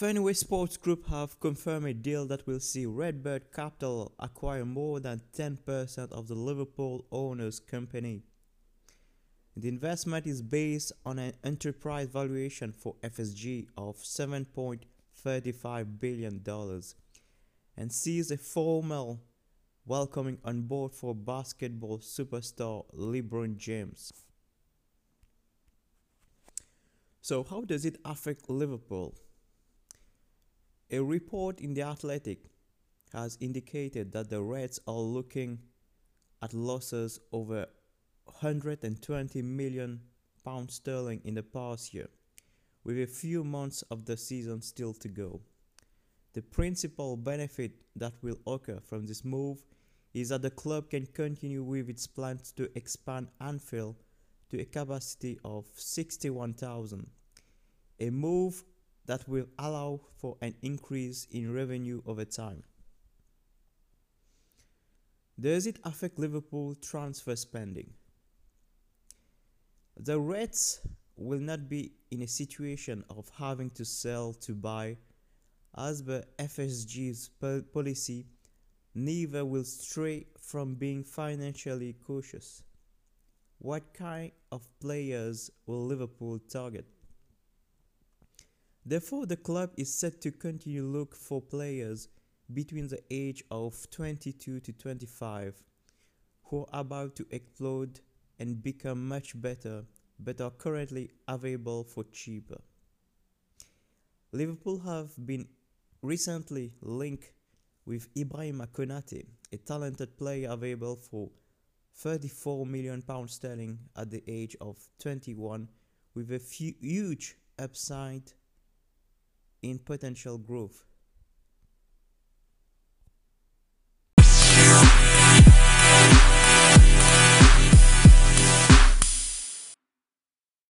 Fenway Sports Group have confirmed a deal that will see Redbird Capital acquire more than 10% of the Liverpool owners' company. The investment is based on an enterprise valuation for FSG of $7.35 billion and sees a formal welcoming on board for basketball superstar LeBron James. So, how does it affect Liverpool? A report in The Athletic has indicated that the Reds are looking at losses over 120 million pounds sterling in the past year, with a few months of the season still to go. The principal benefit that will occur from this move is that the club can continue with its plans to expand Anfield to a capacity of 61,000, a move that will allow for an increase in revenue over time. Does it affect Liverpool transfer spending? The Reds will not be in a situation of having to sell to buy as per FSG's policy, neither will stray from being financially cautious. What kind of players will Liverpool target? Therefore, the club is set to continue look for players between the age of 22 to 25 who are about to explode and become much better but are currently available for cheaper. Liverpool have been recently linked with Ibrahima Konate, a talented player available for 34 million pounds sterling at the age of 21 with a huge upside in potential growth.